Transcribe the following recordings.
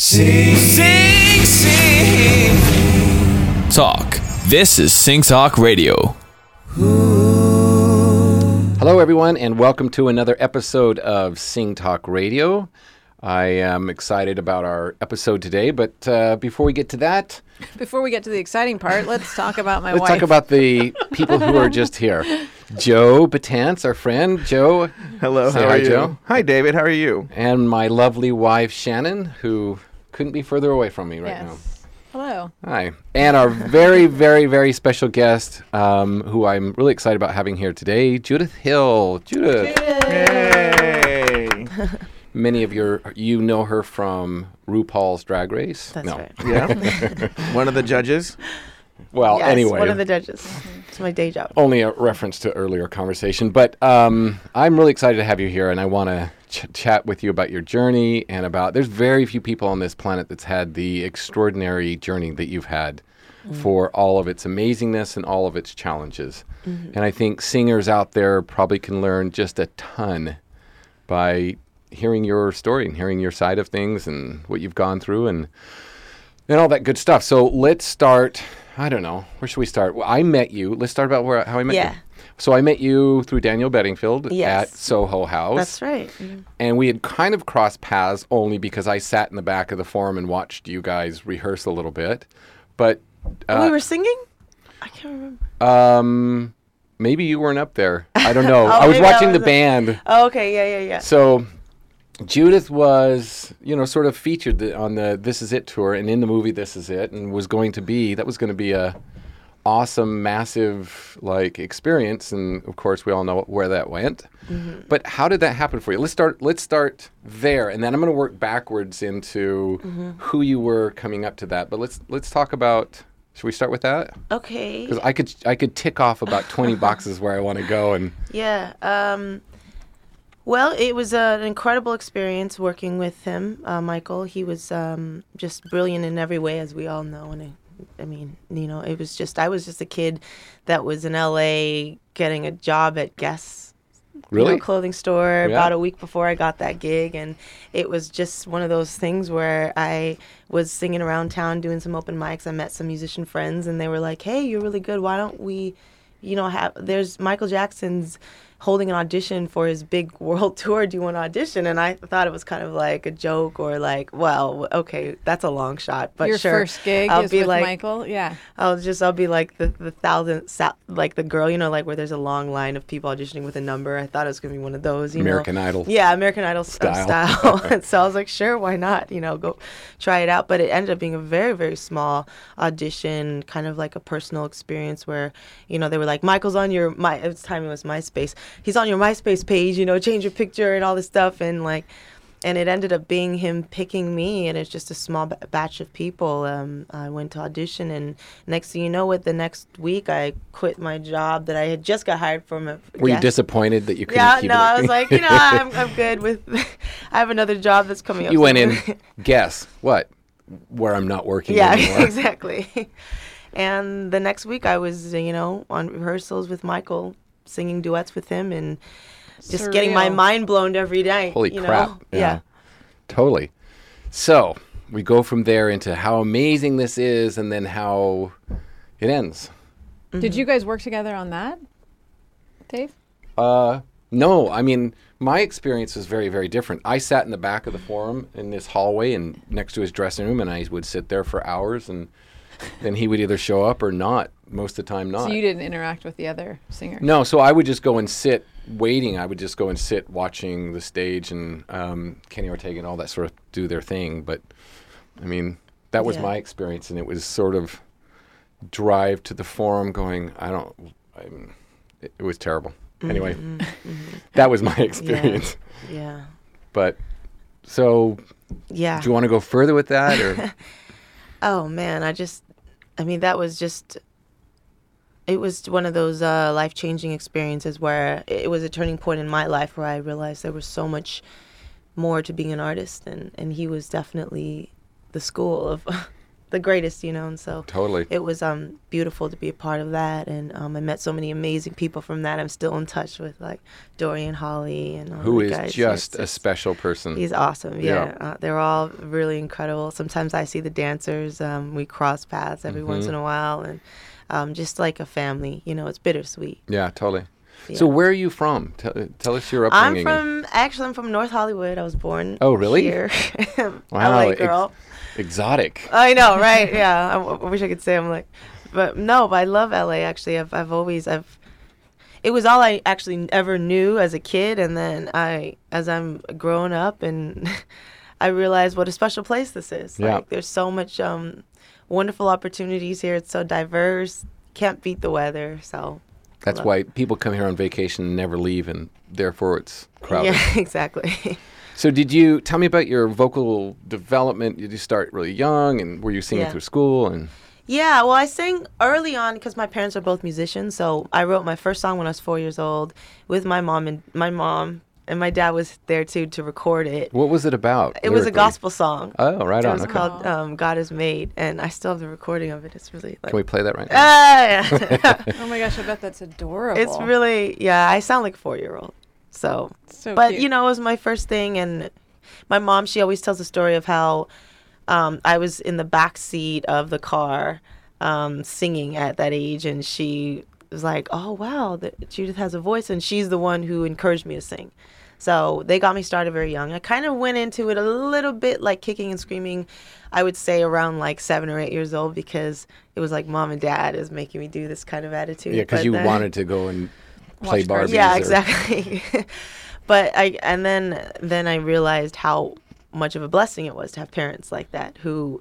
Sing, sing, sing. Talk. This is Sing Talk Radio. Hello, everyone, and welcome to another episode of Sing Talk Radio. I am excited about our episode today, but uh, before we get to that, Before we get to the exciting part, let's talk about my let's wife. talk about the people who are just here. Joe Batance, our friend, Joe, Hello, Say how hi, are you? Joe. Hi, David. How are you? and my lovely wife, Shannon, who couldn't be further away from me right now. yes. Hello. Hi. And our very, very, very special guest, um, who I'm really excited about having here today, Judith Hill. Judith. Yay! Many of your you know her from RuPaul's Drag Race. That's no. right. yeah. One of the judges. Well, yes, anyway, one of the judges. It's my day job. only a reference to earlier conversation, but um, I'm really excited to have you here, and I want to ch- chat with you about your journey and about. There's very few people on this planet that's had the extraordinary journey that you've had, mm-hmm. for all of its amazingness and all of its challenges, mm-hmm. and I think singers out there probably can learn just a ton by hearing your story and hearing your side of things and what you've gone through and and all that good stuff. So let's start. I don't know. Where should we start? Well, I met you. Let's start about where how I met Yeah. you. So I met you through Daniel Bedingfield Yes. at Soho House. That's right. Mhm. And we had kind of crossed paths only because I sat in the back of the forum and watched you guys rehearse a little bit. But we uh, were singing. I can't remember. um, maybe you weren't up there. I don't know. Oh, I was maybe I watching the band. Oh, okay. Yeah, yeah, yeah. So Judith was, you know, sort of featured on the This Is It tour and in the movie This Is It and was going to be that was going to be a awesome massive like experience and of course we all know where that went. But how did that happen for you? Let's start let's start there and then I'm going to work backwards into who you were coming up to that. But let's let's talk about should we start with that? Okay. Cuz I could I could tick off about 20 boxes where I want to go and Yeah. Um, well, it was an incredible experience working with him, uh, Michael. He was um, just brilliant in every way, as we all know. And I, I mean, you know, it was just I was just a kid that was in L.A. getting a job at Guess you really know, clothing store Yeah. about a week before I got that gig, and it was just one of those things where I was singing around town doing some open mics. I met some musician friends, and they were like, "Hey, you're really good. Why don't we, you know, have there's Michael Jackson's." Holding an audition for his big world tour do you want to audition and i thought it was kind of like a joke or like well okay that's a long shot but Your sure first gig I'll is be with like, Michael. Yeah. I'll just I'll be like the the thousand like the girl you know like where there's a long line of people auditioning with a number. I thought it was gonna be one of those. You American know? Idol. Yeah, American Idol uh, Style. style. and so I was like, sure, why not? You know, go try it out. But it ended up being a very very small audition, kind of like a personal experience where you know they were like, Michael's on your my at the time it was MySpace. He's on your MySpace page. You know, change your picture and all this stuff and like and it ended up being him picking me and it's just a small b- batch of people um, i went to audition and next thing you know with the next week i quit my job that i had just got hired from a were you disappointed that you couldn't yeah no i was like you know I'm, I'm good with i have another job that's coming up You went in, guess what? Where I'm not working yeah anymore. exactly and the next week i was you know on rehearsals with michael singing duets with him and just getting my mind blown every day Holy you crap. know? Yeah. Totally. So we go from there into how amazing this is and then how it ends. Did you guys work together on that, Dave? Uh, no, I mean, my experience was very, very different. I sat in the back of the forum in this hallway and next to his dressing room, and I would sit there for hours, and then he would either show up or not. Most of the time, not. So you didn't interact with the other singer. No, so I would just go and sit waiting. I would just go and sit watching the stage and um, Kenny Ortega and all that sort of do their thing. But I mean, that was Yeah. my experience, and it was sort of drive to the forum going, I don't, I mean, it, it was terrible. Anyway, that was my experience. Yeah. yeah But so, yeah do you want to go further with that, or Oh man, I just, I mean, that was just, it was one of those uh, life changing experiences where it was a turning point in my life where I realized there was so much more to being an artist, and and he was definitely the school of the greatest, you know. And so Totally. it was um beautiful to be a part of that, and um, I met so many amazing people from that. I'm still in touch with like Dorian Holley and all Who the is guys. just It's- a special person. He's awesome. Yeah. Yeah, Uh, they're all really incredible. Sometimes I see the dancers. Um, we cross paths every once Mm-hmm. in a while, and um, just like a family. You know, it's bittersweet. yeah, totally. So where are you from? Tell, tell us your upbringing. I'm from actually I'm from North Hollywood. I was born. Oh, really? Here, Wow, LA ex- Exotic. I know, right? Yeah. I, w- I wish I could say I'm like, but no. But I love LA. Actually, I've I've always I've. It was all I actually ever knew as a kid, and then I, as I'm growing up, and I realized what a special place this is. Yeah. Like, there's so much um, wonderful opportunities here. It's so diverse. Can't beat the weather. So. That's why people come here on vacation and never leave, and therefore it's crowded. Yeah, exactly. So, did you tell me about your vocal development? Did you start really young, and were you singing Yeah. through school? And Yeah, well, I sang early on because my parents are both musicians. So I wrote my first song when I was four years old with my mom and my mom and my dad was there too to record it. what was it about? It was a gospel song. Oh, right it on. was Okay. called um, "God Is Made," and I still have the recording of it. It's really like Can we play that right now? ah, yeah. Oh my gosh, I bet that's adorable. it's really yeah. I sound like a four year old. So, so but cute. you know, it was my first thing, and my mom she always tells the story of how um, I was in the back seat of the car um, singing at that age, and she was like, "Oh wow, the, Judith has a voice," and she's the one who encouraged me to sing. So they got me started very young. I kind of went into it a little bit like kicking and screaming. I would say around like seven or eight years old because it was like mom and dad is making me do this kind of attitude. Yeah, because you then- wanted to go and play Watch Barbies. yeah or- exactly but i and then then i realized how much of a blessing it was to have parents like that who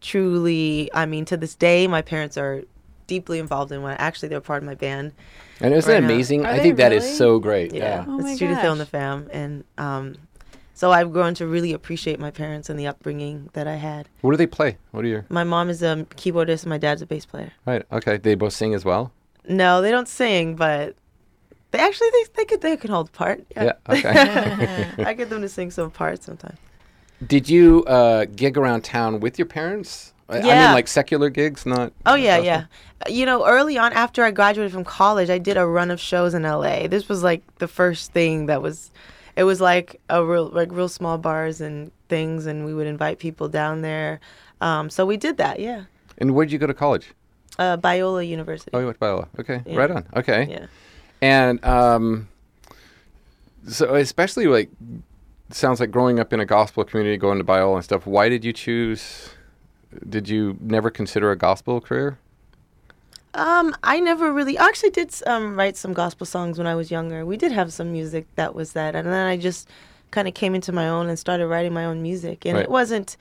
truly i mean to this day my parents are deeply involved in what actually they're part of my band And isn't Right it now. amazing? Are I they think that is so great. yeah, Yeah. Oh my it's judith hill and the fam and um so i've grown to really appreciate my parents and the upbringing that i had What do they play? What are your my mom is a keyboardist and my dad's a bass player right? Okay, they both sing as well. no they don't sing but they actually they, they could they could hold a part Yeah. Okay. i get them to sing some parts sometimes Did you uh, gig around town with your parents? I- I mean, Yeah. like secular gigs, not. Oh yeah, gospel? yeah. You know, early on after I graduated from college, I did a run of shows in LA. This was like the first thing that was it was like a real like real small bars and things and we would invite people down there. Um, so we did that, yeah. And where'd you go to college? Uh, Biola University. Oh, you went to Biola. Okay, Yeah. right on. Okay. Yeah. And um, so, especially like, sounds like growing up in a gospel community, going to Biola and stuff. Why did you choose? Did you never consider a gospel career? Um, I never really I actually did um write some gospel songs when I was younger. We did have some music that was that, and then I just kind of came into my own and started writing my own music. And Right. it wasn't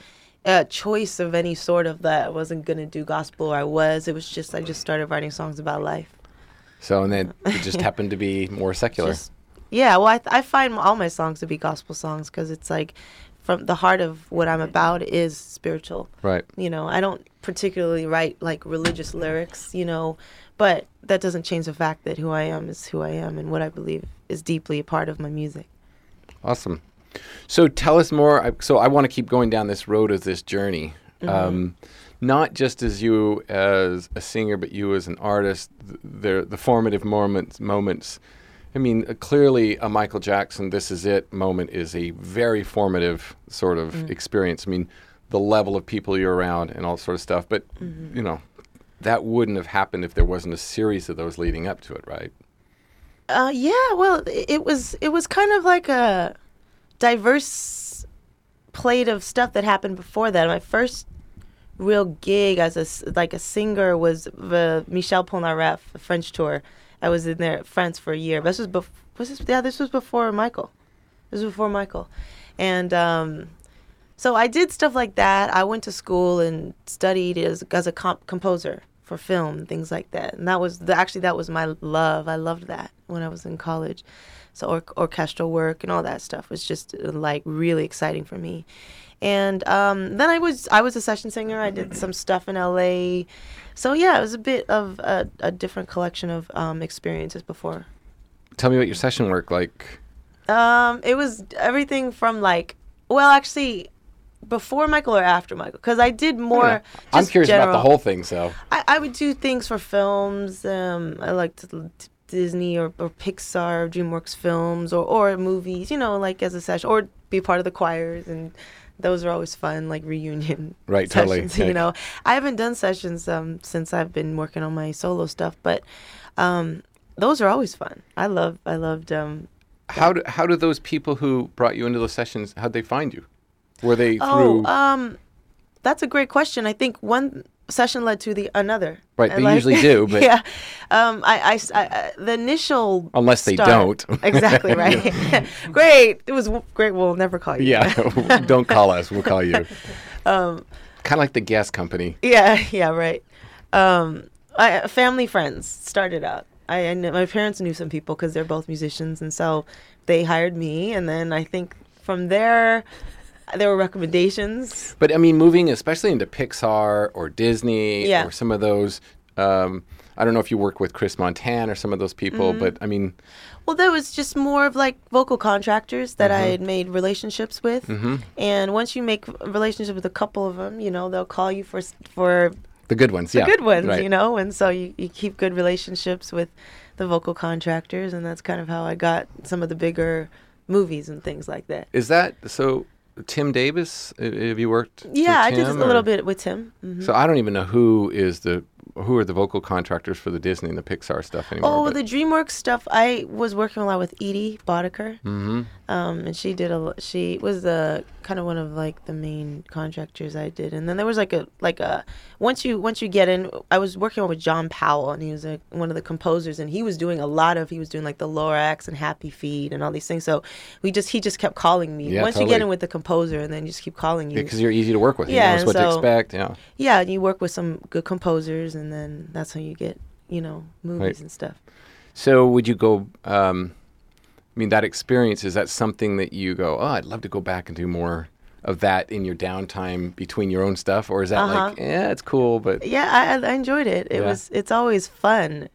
a choice of any sort of that I wasn't gonna do gospel or I was. It was just I just started writing songs about life. So, and then it just happened to be more secular. Just- yeah, well, I, I find all my songs to be gospel songs because it's like from the heart of what I'm about is spiritual. right. You know, I don't particularly write like religious lyrics, you know, but that doesn't change the fact that who I am is who I am and what I believe is deeply a part of my music. Awesome. So tell us more. So I want to keep going down this road of this journey, Mm-hmm. um, not just as you as a singer, but you as an artist. th- The the formative moments. Moments. I mean, uh, clearly a Michael Jackson "This Is It" moment is a very formative sort of Mm. experience. I mean, the level of people you're around and all sort of stuff. But Mm-hmm. you know, that wouldn't have happened if there wasn't a series of those leading up to it, right? Uh, yeah, well, it was it was kind of like a diverse plate of stuff that happened before that. My first real gig as a like a singer was the Michel Polnareff French tour. I was in there France for a year. This was before. Was this? Yeah, this was before Michael. This was before Michael, and um, so I did stuff like that. I went to school and studied as as a comp- composer for film things like that. And that was the, actually that was my love. I loved that when I was in college. So or- orchestral work and all that stuff was just uh, like really exciting for me. And um, then I was I was a session singer. I did some stuff in LA. So yeah, it was a bit of a, a different collection of um, experiences before. Tell me about your session work. Like, Um, it was everything from like, well, actually, before Michael or after Michael? Because I did more. Yeah. I'm curious about the whole thing. So I, I would do things for films. Um, I liked Disney or, or Pixar, DreamWorks films, or, or movies. You know, like as a session, or be part of the choirs, and those are always fun, like reunion Right, totally. sessions. Yeah. You know, I haven't done sessions um, since I've been working on my solo stuff, but um, those are always fun. I love, I loved. Um, how do how do those people who brought you into those sessions how'd they find you? Were they oh, through? um, that's a great question. I think one session led to the another. Right, they usually do, but- yeah, um, I, I I- I- the initial Unless they start- don't. exactly right. great, it was great. We'll never call you. yeah, don't call us. We'll call you. Um, kind of like the gas company. Yeah, yeah, right. Um, I, family friends started out. I, I kn- my parents knew some people because they're both musicians, and so they hired me. And then I think from there, there were recommendations. But I mean, moving especially into Pixar or Disney Yeah. or some of those. Um, I don't know if you work with Chris Montan or some of those people, Mm-hmm. but I mean, Well, there was just more of like vocal contractors that I Mm-hmm. had made relationships with, and once you make a relationship with a couple of them, you know they'll call you for for the good ones, the yeah, good ones, right. you know, and so you, you keep good relationships with the vocal contractors, and that's kind of how I got some of the bigger movies and things like that. Is that so? Tim Davis, have you worked? with Yeah, I did a little or- bit with Tim. hmm So I don't even know who is the who are the vocal contractors for the Disney and the Pixar stuff anymore. Oh, but- the DreamWorks stuff. I was working a lot with Edie Boddicker, Mhm. Um, and she did a. She was the kind of one of like the main contractors I did, and then there was like a like a once you once you get in, I was working with John Powell, and he was a, one of the composers, and he was doing a lot of he was doing like the Lorax and Happy Feet and all these things. So we just he just kept calling me. Yeah, once you get in with the composer, and then you just keep calling you. because you're easy to work with. Yeah, you know and what to so- expect. Yeah. yeah, and you work with some good composers, and then that's how you get you know movies Right. and stuff. So would you go? Um, I mean, that experience is that something that you go? Oh, I'd love to go back and do more of that in your downtime between your own stuff, or is that like, Uh-huh. yeah, it's cool, but Yeah, I, I enjoyed it. It Yeah. was. It's always fun,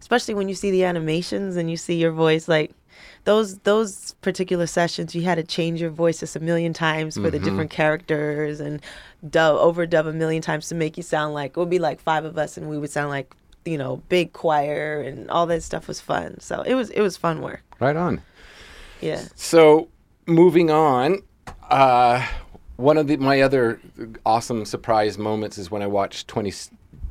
especially when you see the animations and you see your voice. Like those those particular sessions, you had to change your voice just a million times for the Mm-hmm. different characters and dub overdub a million times to make you sound like it would be like five of us and we would sound like you know big choir and all that stuff was fun. So it was it was fun work. right on. Yeah. So moving on, uh, one of the, my other awesome surprise moments is when I watched Twenty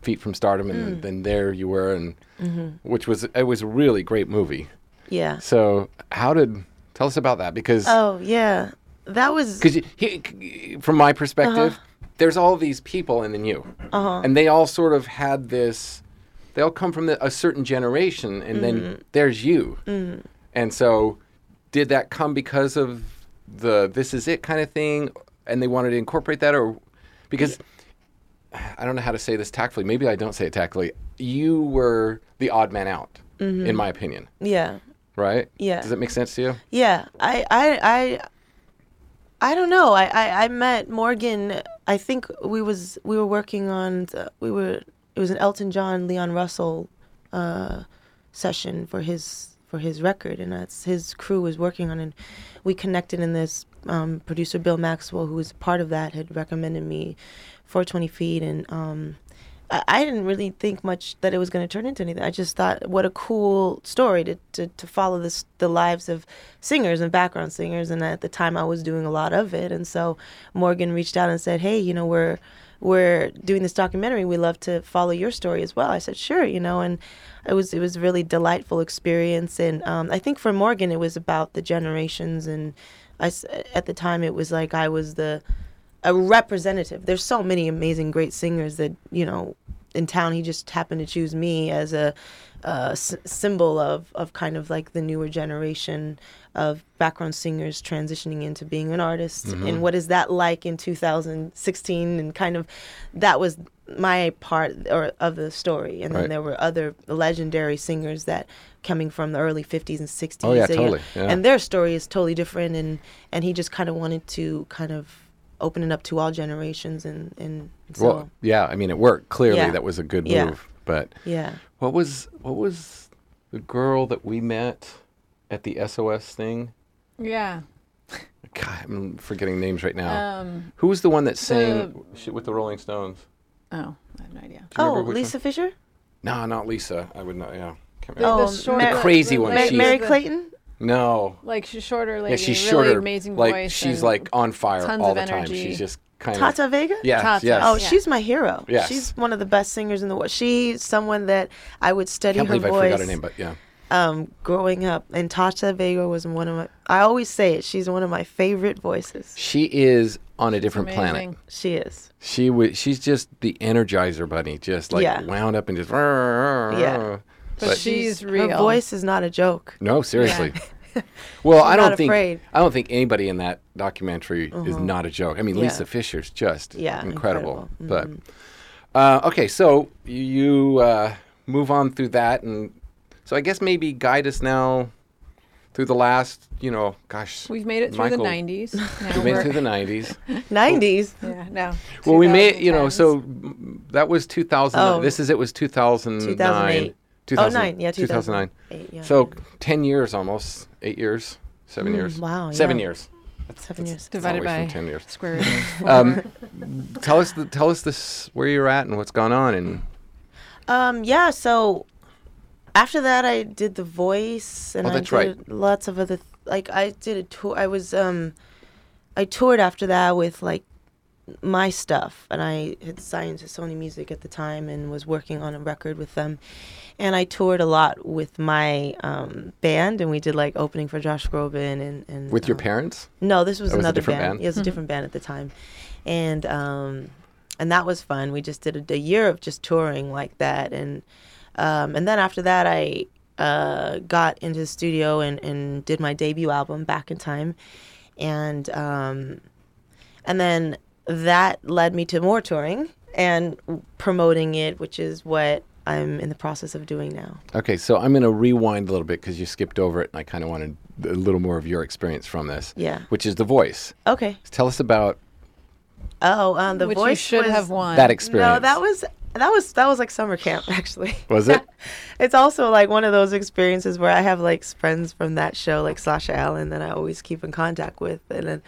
Feet from Stardom, and Mm. then, there you were, and Mm-hmm. which was it was a really great movie. Yeah. So how did tell us about that? Because Oh yeah, that was. because from my perspective, Uh-huh. there's all these people and then you, and they all sort of had this. They all come from the, a certain generation, and Mm-hmm. then there's you, and so did that come because of the "this is it" kind of thing, and they wanted to incorporate that, or because I don't know how to say this tactfully. Maybe I don't say it tactfully. You were the odd man out, in my opinion, yeah. right? Mm-hmm. Yeah. Does that make sense to you? Yeah, I, I, I, I don't know. I, I, I met Morgan. I think we was we were working on the, we were was an Elton John Leon Russell uh, session for his for his record, and that's his crew was working on, and we connected in this. Um, producer Bill Maxwell, who was part of that, had recommended me for Twenty Feet, and um, I, I didn't really think much that it was going to turn into anything. I just thought, what a cool story to, to, to follow this the lives of singers and background singers. And at the time, I was doing a lot of it. And so Morgan reached out and said, "Hey, you know, we're we're doing this documentary. We love to follow your story as well." I said, "Sure," you know, and it was it was really delightful experience. And um, I think for Morgan, it was about the generations. And I at the time, it was like I was the a representative. There's so many amazing, great singers that you know in town. He just happened to choose me as a, uh symbol of of kind of like the newer generation of background singers transitioning into being an artist. And what is that like in 2016? And kind of that was my part or of the story. And then Right. there were other legendary singers that coming from the early 50s and 60s. Oh, yeah, totally, yeah. And their story is totally different. And and he just kind of wanted to kind of open it up to all generations and and so Well, yeah. I mean, it worked. Clearly, Yeah. that was a good Yeah. move. But yeah. what was what was the girl that we met at the SOS thing? Yeah. I God, I'm forgetting names right now. Um, Who was the one that sang shit with the Rolling Stones? oh, I have no idea. Oh, remember which Lisa Fischer? No, not Lisa. I would not. Yeah. Can't The, remember. Oh, the short, the crazy one, Ma- she's- Merry Clayton? No. Like she's shorter lady. Yeah, she's really shorter. Amazing like voice. she's like on fire tons all of the time. energy. She's just kind of. Tata Vega? Yes. Tata. Yes. Oh, Yeah. she's my hero. Yes. She's one of the best singers in the world. She's someone that I would study can't her believe I voice. forgot her name, but yeah. um, growing up, and Tata Vega was one of my. I always say it. She's one of my favorite voices. She is on a different planet. She is. She was. She's just the Energizer Bunny, just like Yeah. wound up and just. Yeah. But, But- she's real. Her voice is not a joke. No, seriously. well, I don't think afraid. I don't think anybody in that documentary is not a joke. I mean, Yeah. Lisa Fischer's just Yeah, incredible. incredible. But uh, okay, so you uh, move on through that, and so I guess maybe guide us now through the last, you know, gosh, We've made it through Michael, the 90s. Now we made it through the '90s. 90s. Yeah, no. well, we made, you know, so that was 2000. Oh. This is it was 2009. 2008. 2000, Oh, nine. Yeah, 2009. 2008, yeah. So 10 years almost, eight years, seven Mm, years. wow, Seven yeah. years. Seven years. divided away by 10 years. square root. Um, tell us the, tell us this where you're at and what's gone on and Um, yeah, so after that I did The Voice and Oh, I did right. lots of other th- like I did a tour I was um I toured after that with like my stuff and I had signed to Sony Music at the time and was working on a record with them. And I toured a lot with my um, band and we did like opening for Josh Groban and, and with your um, parents. No, this was That was a another different band. band? Yeah, it was a different band at the time, and um, and that was fun. We just did a, a year of just touring like that, and um, and then after that, I uh, got into the studio and, and did my debut album, Back in Time, and um, and then that led me to more touring and promoting it, which is what I'm in the process of doing now. Okay, so I'm going to rewind a little bit because you skipped over it, and I kind of wanted a little more of your experience from this. Yeah. Which is the voice. Okay. Tell us about Oh, um, the Which voice you should was- have won. that experience. No, that was that was that was like summer camp actually. Was it? it's also like one of those experiences where I have like friends from that show, like Sasha Allen, that I always keep in contact with, and then,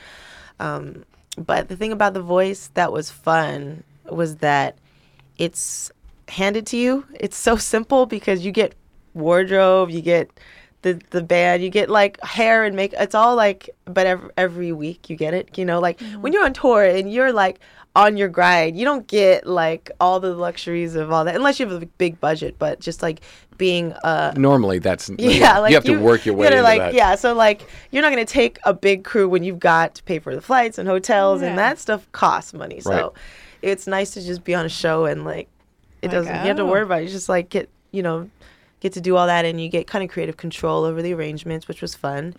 um, but the thing about the voice that was fun was that it's handed to you. It's so simple because you get wardrobe, you get the the band, you get like hair and make. It's all like, but every, every week you get it. You know, like when mm-hmm. you're on tour and you're like on your grind, you don't get like all the luxuries of all that unless you have a big budget. But just like being uh normally that's yeah, like you have to work your way gotta, into like, that. Yeah, so like you're not gonna take a big crew when you've got to pay for the flights and hotels Yeah. and that stuff costs money. So Right. it's nice to just be on a show and like it Like, doesn't you have to oh. worry about it. You just like get you know get to do all that and you get kind of creative control over the arrangements, which was fun.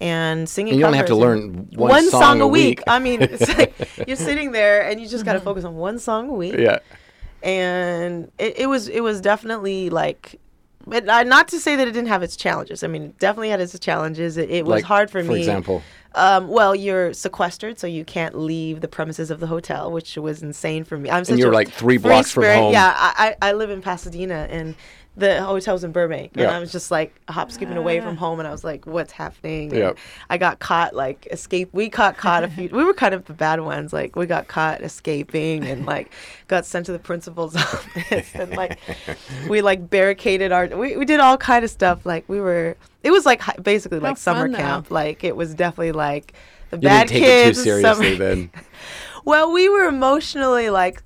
And singing And you only have to learn one, song, a week. I mean, it's like you're sitting there and you just got Mm-hmm. to focus on one song a week yeah. and it, it was it was definitely like but uh, not to say that it didn't have its challenges. I mean, it definitely had its challenges. It, it was Like, hard for, for me. For example? um, well, you're sequestered, so you can't leave the premises of the hotel, which was insane for me. I'm such you're a like three free blocks from home. Yeah, I, I I live in Pasadena, and the hotel's in Burbank, and Yeah. I was just like hop skipping away from home, and I was like, "What's happening?" And Yeah. I got caught like escape. We caught caught a few. we were kind of the bad ones. Like we got caught escaping, and like got sent to the principal's office, and like we like barricaded our. We, we did all kind of stuff. Like we were. It was like basically How like summer though. camp. Like it was definitely like the You bad didn't take kids. it too summer- seriously then. well, we were emotionally like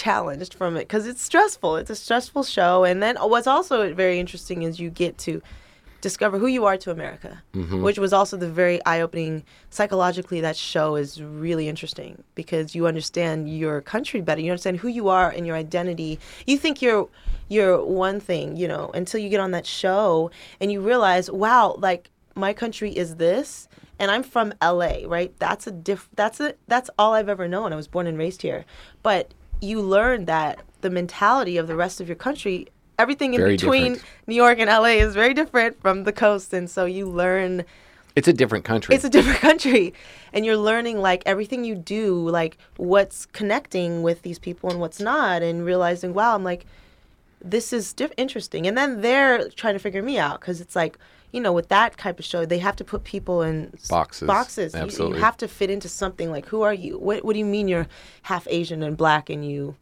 challenged from it because it's stressful. It's a stressful show, and then uh, what's also very interesting is you get to discover who you are to America, mm-hmm. which was also the very eye-opening psychologically. That show is really interesting because you understand your country better. You understand who you are and your identity. You think you're you're one thing, you know, until you get on that show and you realize, wow, like my country is this and I'm from LA, right? That's a diff that's a that's all I've ever known. I was born and raised here. But you learn that the mentality of the rest of your country, everything in Very between different. New York and LA is very different from the coast and so you learn It's a different country. it's a different country and you're learning like everything you do like what's connecting with these people and what's not and realizing wow i'm like this is diff- interesting and then they're trying to figure me out because it's like you know, with that type of show, they have to put people in Boxes. Boxes. You- You, have to fit into something. Like, who are you? What What do you mean you're half Asian and black and you?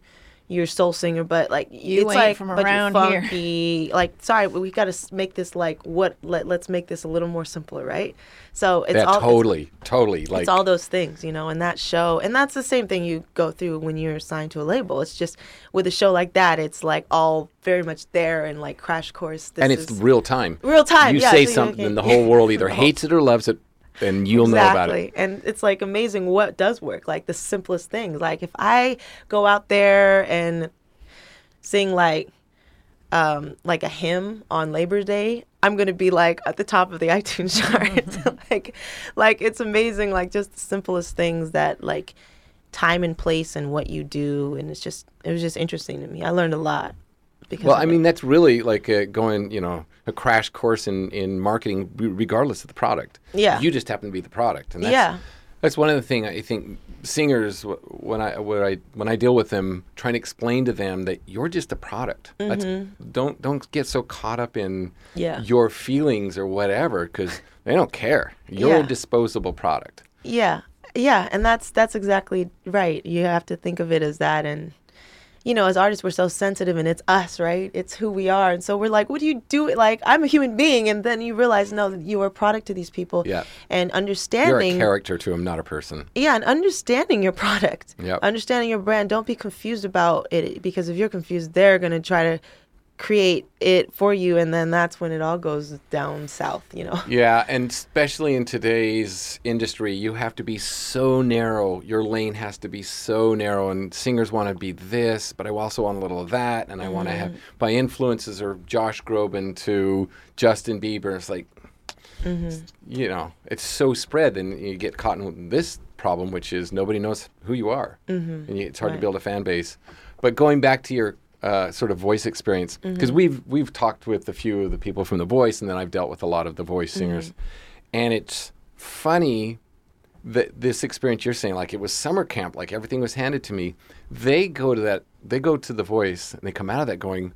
You're a soul singer, but like You it's ain't like from but you're here. funky. Like, sorry, but we got to make this like what? Let Let's make this a little more simpler, right? So it's yeah, all it's- totally, totally. Like it's all those things, you know, and that show, and that's the same thing you go through when you're assigned to a label. It's just with a show like that, it's like all very much there and like crash course. This and it's is real time. real time. You yeah, say so something, can- and the whole world either hates it or loves it, and you'll know about it. Exactly. And it's like amazing what does work. Like the simplest things. Like if I go out there and sing like um like a hymn on Labor Day, I'm gonna be like at the top of the iTunes chart. like like it's amazing, like just the simplest things that like time and place and what you do and it's just it was just interesting to me. I learned a lot. Because Well, I it. mean, that's really like uh, going, you know, a crash course in, in marketing, regardless of the product. Yeah. You just happen to be the product, and that's, Yeah. that's one of the things I think singers when I when I when I deal with them, trying to explain to them that you're just a product. That's, don't don't get so caught up in Mm-hmm. Yeah. your feelings or whatever, because they don't care. You're Yeah. a disposable product. Yeah, yeah, and that's that's exactly right. You have to think of it as that, and you know, as artists, we're so sensitive, and it's us, right? It's who we are, and so we're like, what do you do? Like, I'm a human being, and then you realize, no, you are a product to these people, Yeah. and You're a character to them, not a person. yeah, and understanding your product, Yep. understanding your brand. Don't be confused about it because if you're confused, they're gonna try to create it for you, and then that's when it all goes down south, you know. Yeah, and especially in today's industry, you have to be so narrow. Your lane has to be so narrow, and singers want to be this, but I also want a little of that, and I want to have mm-hmm. my influences are Josh Groban to Justin Bieber. It's like, mm-hmm. you know, it's so spread, and you get caught in this problem, which is nobody knows who you are, mm-hmm. and it's hard to build a fan base. But going back to your uh, sort of voice experience, because we've we've talked with a few of the people from The Voice, and then I've dealt with a lot of the voice singers, and it's funny that this experience you're saying, like it was summer camp, like everything was handed to me. They go to that, they go to The Voice, and they come out of that going,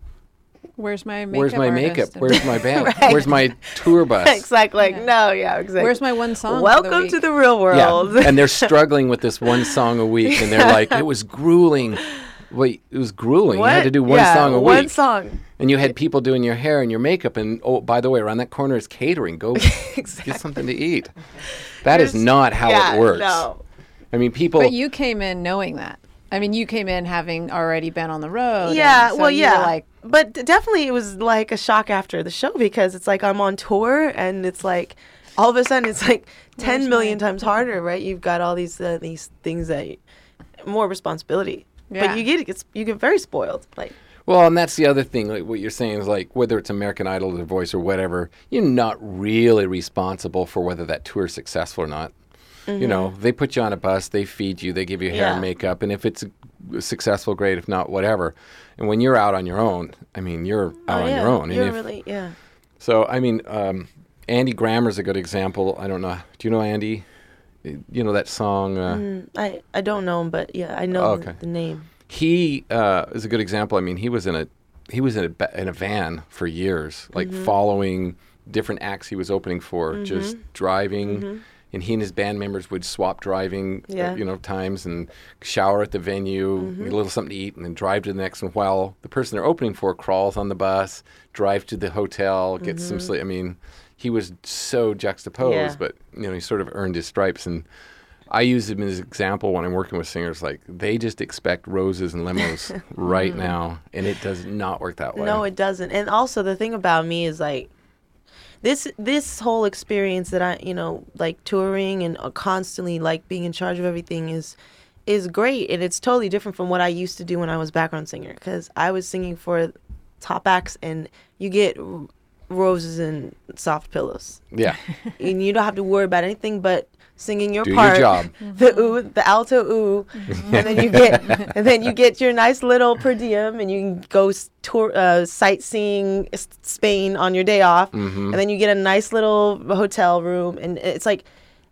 Where's my makeup? "Where's my makeup? artist? And Where's my band? Right. Where's my tour bus?" it's like, like no, yeah, exactly. Where's my one song? for the Welcome to the real world. Yeah, and they're struggling with this one song a week, and they're like, "It was grueling." Wait, it was grueling. You had to do one Yeah, song a one week, song. and you had people doing your hair and your makeup. And oh, by the way, around that corner is catering. Go get something to eat. That is Here's- not how yeah, it works. No. I mean, people. But you came in knowing that. I mean, you came in having already been on the road. Yeah, so well, yeah. Like, but definitely it was like a shock after the show because it's like I'm on tour and it's like all of a sudden it's like 10 Where's million my- times harder, right? You've got all these uh, these things that y- more responsibility. Yeah. But you get it's, you get very spoiled. Like Well, and that's the other thing. Like what you're saying is like whether it's American Idol or The Voice or whatever, you're not really responsible for whether that tour is successful or not. You know, they put you on a bus, they feed you, they give you hair Yeah. and makeup, and if it's successful, great. If not, whatever. And when you're out on your own, I mean, you're out oh, on your own. And You're if- really yeah. so, I mean, um, Andy Grammer's a good example. I don't know. Do you know Andy? You know that song. Uh, Mm, I I don't know him, but yeah, I know okay. the name. he uh, is a good example. I mean, he was in a he was in a, in a van for years, like Mm-hmm. following different acts he was opening for, just driving. And he and his band members would swap driving, uh, Mm-hmm. Yeah. Mm-hmm. you know, times and shower at the venue, get a little something to eat, and then drive to the next one. While the person they're opening for crawls on the bus, drive to the hotel, gets some sleep. I mean, he was so juxtaposed, Mm-hmm. Yeah. but you know, he sort of earned his stripes. And I use him as an example when I'm working with singers. Like they just expect roses and limos right now, and it does not work that way. Mm-hmm. No, it doesn't. And also the thing about me is like this this whole experience that I, you know, like touring and uh, constantly like being in charge of everything is is great and it's totally different from what I used to do when I was background singer cuz I was singing for top acts and you get roses and soft pillows. yeah, and you don't have to worry about anything but singing your Do your part, job. the ooh, the alto ooh, and then you get and then you get your nice little per diem, and you can go tour uh, sightseeing Spain on your day off, Mm-hmm. and then you get a nice little hotel room, and it's like,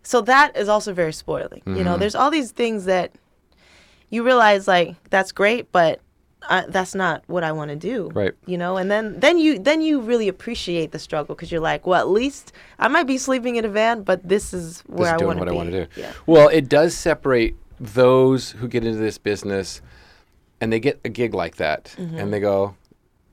so that is also very spoiling. You Mm-hmm. know, there's all these things that you realize like that's great, but I, that's not what I want to do. Right. You know, and then then you then you really appreciate the struggle because you're like, well, at least I might be sleeping in a van, but this is where Just I doing want what to I want to do. Yeah. Well, it does separate those who get into this business and they get a gig like that Mm-hmm. and they go,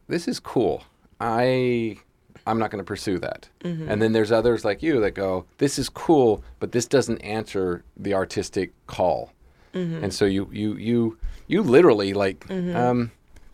"This is cool. I I'm not going to pursue that." Mm-hmm. And then there's others like you that go, "This is cool, but this doesn't answer the artistic call." Mm-hmm. And so you you you you literally like um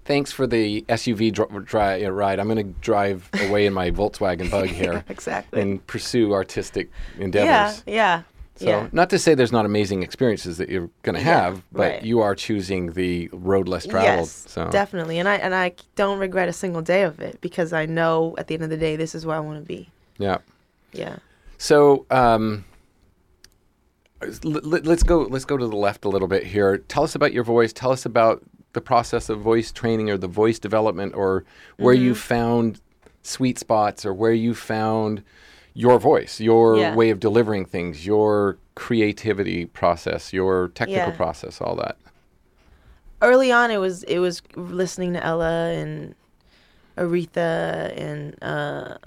Thanks for the SUV dr- dri- uh, ride. I'm going to drive away in my Volkswagen Bug here Exactly. and pursue artistic endeavors. Yeah. Yeah. So, yeah. not to say there's not amazing experiences that you're going to Yeah, have, but right. you are choosing the road less traveled. Yes, so, definitely, and I and I don't regret a single day of it because I know at the end of the day this is where I want to be. yeah. Yeah. So, um, let's go. Let's go to the left a little bit here. Tell us about your voice. Tell us about the process of voice training or the voice development, or where Mm-hmm. you found sweet spots, or where you found your voice, your Yeah. way of delivering things, your creativity process, your technical Yeah. process, all that. Early on, it was it was listening to Ella and Aretha and uh,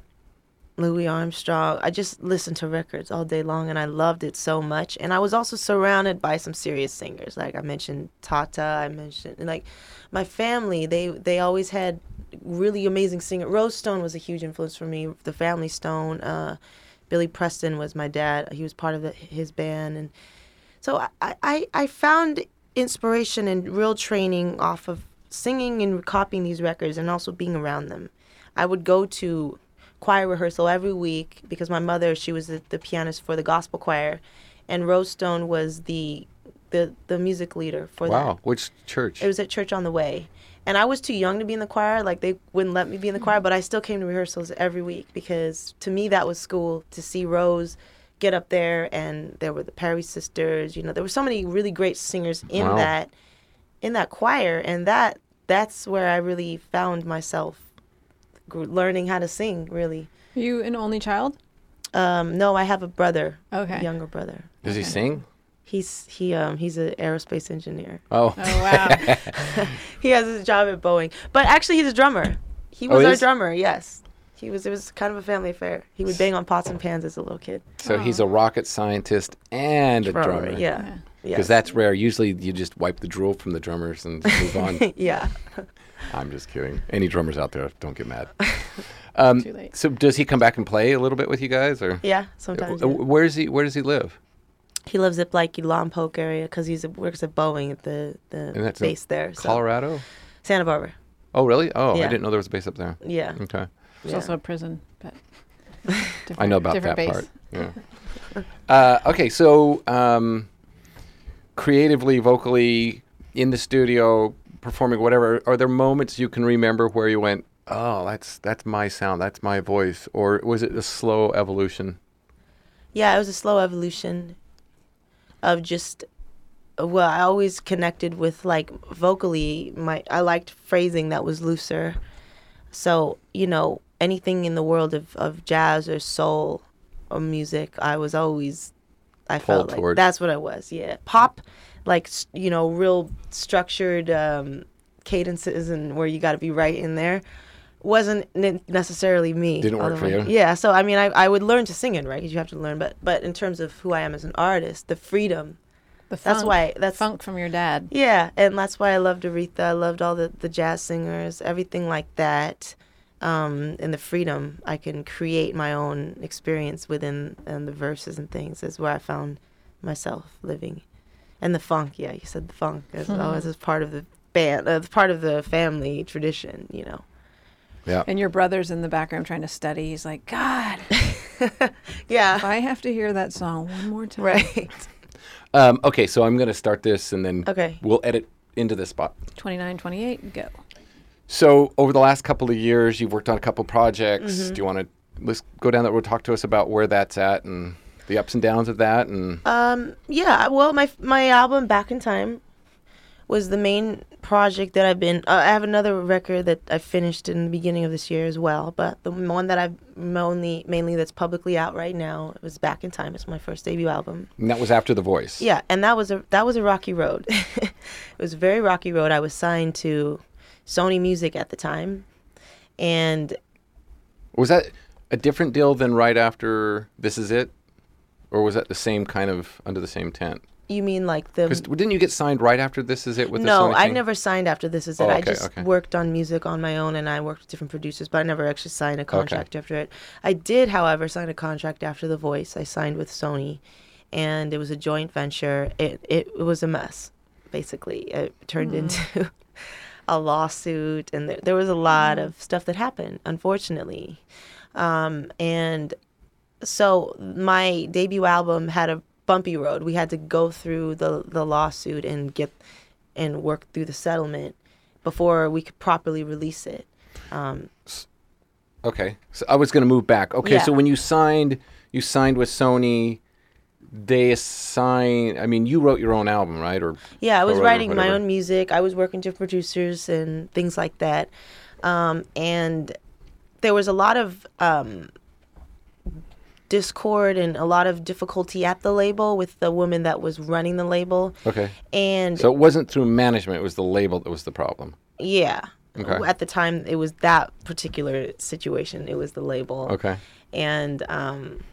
Louis Armstrong. I just listened to records all day long, and I loved it so much. And I was also surrounded by some serious singers, like I mentioned Tata. I mentioned like my family. They they always had really amazing singers. Rose Stone was a huge influence for me. The Family Stone. Uh, Billy Preston was my dad. He was part of the, his band, and so I, I, I found inspiration and real training off of singing and copying these records and also being around them. I would go to choir rehearsal every week because my mother, she was the, the pianist for the gospel choir, and Rose Stone was the the, the music leader for that. Wow. Which church? It was at Church on the Way. And I was too young to be in the choir. Like, they wouldn't let me be in the choir, but I still came to rehearsals every week because to me, that was school to see Rose get up there. And there were the Perry sisters. You know, there were so many really great singers in Wow. that in that choir. And that that's where I really found myself learning how to sing, really. Are you an only child? Um, no, I have a brother, Okay. younger brother. Does he sing? He's he um he's an aerospace engineer. Oh, Oh wow. He has his job at Boeing. But actually, he's a drummer. He Oh, was he our is? drummer. Yes, he was. It was kind of a family affair. He would bang on pots and pans as a little kid. so he's a rocket scientist and a drummer. Yeah. Yeah. Yes. Because that's rare. Usually you just wipe the drool from the drummers and move on. yeah. I'm just kidding. Any drummers out there, don't get mad. Um, Too late. So does he come back and play a little bit with you guys, or Yeah. Sometimes. Uh, yeah. where is he? Where does he live? He lives at like Lompoc area because he's works at Boeing at the And the that's base there. So. Colorado. Santa Barbara. Oh, really? Oh, I didn't know there was a base up there. Yeah. Okay, There's yeah. also a prison, but I know about that base. part. Yeah. uh, okay, so um, creatively, vocally, in the studio, performing, whatever. Are there moments you can remember where you went, "Oh, that's that's my sound, that's my voice," or was it a slow evolution? Yeah, it was a slow evolution of just well, I always connected with like vocally my I liked phrasing that was looser. So, you know, anything in the world of, of jazz or soul or music, I was always I Pulled felt like that's what I was. Yeah. Pop like you know, real structured um cadences and where you got to be right in there wasn't necessarily me. Didn't work for you? Yeah, so I mean, I, I would learn to sing it, right? Because you have to learn. But but in terms of who I am as an artist, the freedom. The That's funk- why- that's- funk from your dad. Yeah, and that's why I loved Aretha. I loved all the the jazz singers, everything like that. Um, and the freedom I can create my own experience within and the verses and things is where I found myself living. And the funk, yeah, you said the funk as always as part of the band, uh, part of the family tradition, you know. Yeah. And your brother's in the background trying to study. He's like, God, Yeah. if I have to hear that song one more time. Right. Um, okay, so I'm going to start this, and then Okay. we'll edit into this spot. 29, 28, go. So over the last couple of years, you've worked on a couple projects. Mm-hmm. Do you want to let's go down that road? Talk to us about where that's at and the ups and downs of that, and Um, yeah, well, my my album Back in Time was the main project that I've been. Uh, I have another record that I finished in the beginning of this year as well, but the one that I've mainly mainly that's publicly out right now was Back in Time. It's my first debut album. and that was after the voice. Yeah, and that was a that was a rocky road. it was a very rocky road. I was signed to Sony Music at the time, and Was that a different deal than right after This Is It? Or was that the same kind of under the same tent? you mean like the Because didn't you get signed right after This Is It with no, Sony I thing? never signed after this is it. Oh, I just okay. worked on music on my own and I worked with different producers, but I never actually signed a contract after it. I did, however, sign a contract after The Voice. I signed with Sony and it was a joint venture. It it, it was a mess, basically. It turned into a lawsuit and there, there was a lot of stuff that happened, unfortunately. Um, and so my debut album had a bumpy road. We had to go through the the lawsuit and get and work through the settlement before we could properly release it. Um, Okay, so I was going to move back. Okay, Yeah. so when you signed, you signed with Sony. They assign. I mean, you wrote your own album, right? Or yeah, I was writing my own music. I was working to producers and things like that. Um, and there was a lot of um, discord and a lot of difficulty at the label with the woman that was running the label. Okay, And so it wasn't through management; it was the label that was the problem. Yeah. Okay. At the time, it was that particular situation. It was the label. Okay, And um,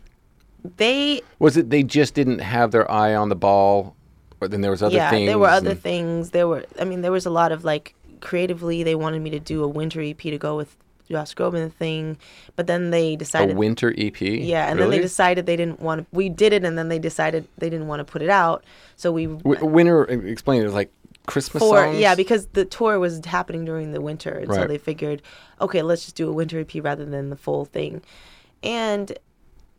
they, was it they just didn't have their eye on the ball, or then there was other yeah, things? there were other and- things. There were, I mean, there was a lot of like creatively, they wanted me to do a winter EP to go with Josh Groban thing, but then they decided A winter EP. yeah, and then they decided they didn't want to. We did it, and then they decided they didn't want to put it out. So we W- winter. Explain it was like Christmas for songs. yeah because the tour was happening during the winter and so they figured okay let's just do a winter ep rather than the full thing and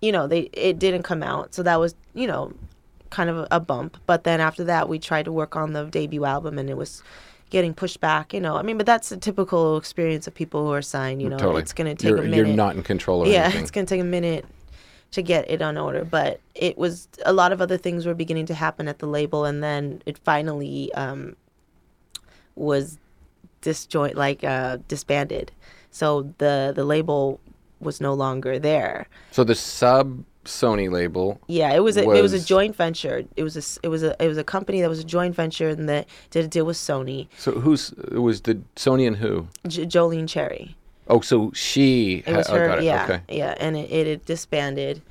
you know they it didn't come out so that was you know kind of a bump but then after that we tried to work on the debut album and it was getting pushed back you know i mean but that's a typical experience of people who are signed you know totally. it's going to take you're, a minute You're not in control of yeah anything. it's going to take a minute to get it on order but it was a lot of other things were beginning to happen at the label and then it finally um, was disjoint like uh, disbanded so the the label was no longer there So the sub Sony label. yeah it was a, it was a joint venture it was a it was a it was a company that was a joint venture and that did a deal with Sony So who's it was the Sony and who? J- Jolene Cherry Oh, so she. it was ha- oh, her it. yeah Okay. yeah and it, it had disbanded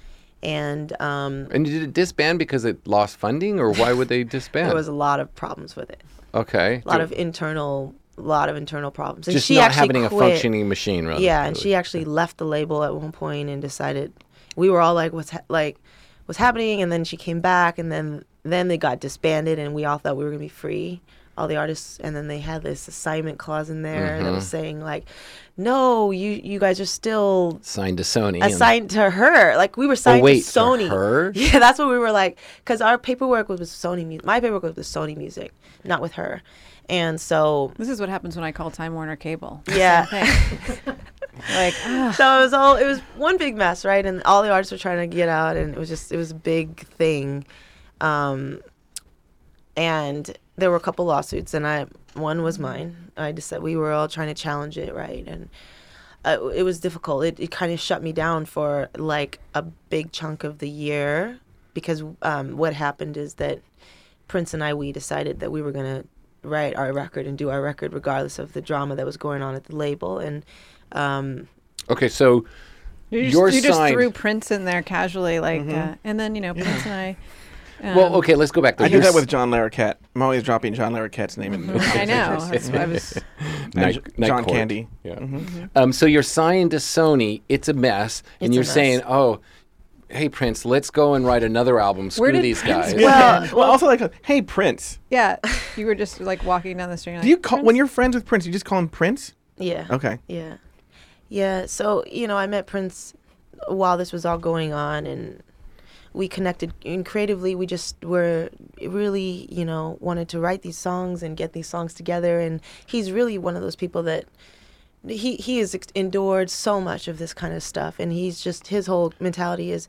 and um And did it disband because it lost funding, or why would they disband? there was a lot of problems with it okay. a lot So of internal a lot of internal problems and just she not actually having a functioning machine, rather. yeah and really. she actually left the label at one point and decided we were all like what's ha- like what's happening and then she came back and then then they got disbanded and we all thought we were going to be free all the artists and then they had this assignment clause in there that Mm-hmm. was saying like no you you guys are still signed to Sony. and- assigned to her like we were signed Oh, wait, to to Sony her? yeah that's what we were like because our paperwork was with Sony music my paperwork was with Sony music not with her and so This is what happens when I call Time Warner Cable. Yeah. Like, ah, so it was all it was one big mess right? And all the artists were trying to get out and it was just it was a big thing. Um and there were a couple lawsuits and i one was mine. I just said we were all trying to challenge it right? And uh, it was difficult. It, it kind of shut me down for like a big chunk of the year because um, what happened is that prince and i we decided that we were going to write our record and do our record regardless of the drama that was going on at the label. And um, okay, so you just, You're you just threw Prince in there casually, like, uh, and then you know Prince and I. Um, well, okay, let's go back. I do that with John Larroquette. I'm always dropping John Larroquette's name in. I know. That's why I was. Night- Night John Court. Candy. Yeah. Mm-hmm. Um, so you're signed to Sony. It's a mess, and It's a you're mess. saying, "Oh, hey Prince, let's go and write another album. Screw Where did these Prince guys." go? well, Well, also like, hey Prince. Yeah, you were just like walking down the street. Do you call when you're friends with Prince? You just call him Prince? yeah Okay. Yeah. Yeah. So, you know, I met Prince while this was all going on and we connected and creatively we just were really, you know, wanted to write these songs and get these songs together and he's really one of those people that he he has endured so much of this kind of stuff and he's just his whole mentality is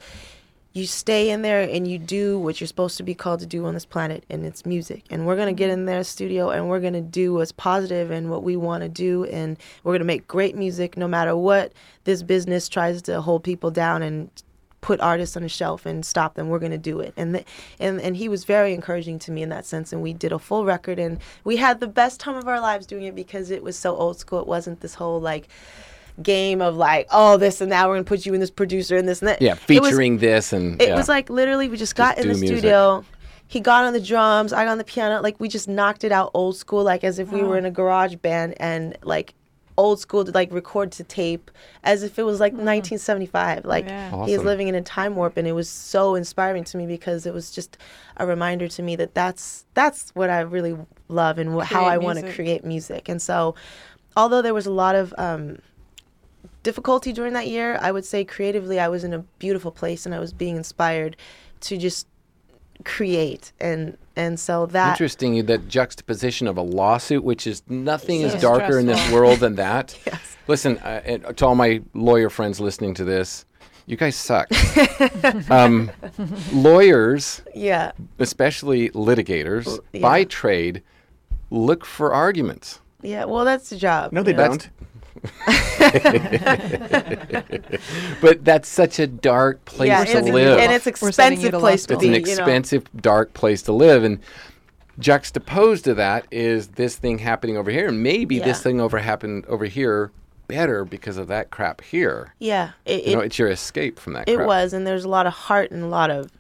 you stay in there and you do what you're supposed to be called to do on this planet and it's music and we're going to get mm-hmm. in their studio and we're going to do what's positive and what we want to do and we're going to make great music no matter what this business tries to hold people down and put artists on a shelf and stop them. We're going to do it. And, th- and and he was very encouraging to me in that sense. And we did a full record, and we had the best time of our lives doing it because it was so old school. It wasn't this whole like game of like, oh, this and that. We're going to put you in this producer and this and that. Yeah, It was- featuring this and it yeah. was like literally we just got in the music. studio. He got on the drums, I got on the piano. Like we just knocked it out old school, like as if we were in a garage band and like old school to like record to tape as if it was like 1975 like Yeah. he was living in a time warp and it was so inspiring to me because it was just a reminder to me that that's that's what i really love and wh- how i want to create music and so although there was a lot of um, difficulty during that year, I would say creatively I was in a beautiful place and I was being inspired to just create and and so that Interesting that juxtaposition of a lawsuit, which is nothing is So darker in this world than that. Yes. Listen, uh, to all my lawyer friends listening to this, you guys suck. um, lawyers, yeah especially litigators, yeah. by trade, look for arguments. yeah well that's the job No, they you don't. But that's such a dark place yeah to it's, live. and it's We're sending you expensive place to school. it's be an you know? expensive, dark place to live. And juxtaposed to that is this thing happening over here. And maybe this thing over happened over here better because of that crap here. yeah it, You know, it's your escape from that it crap. was and there's a lot of heart and a lot of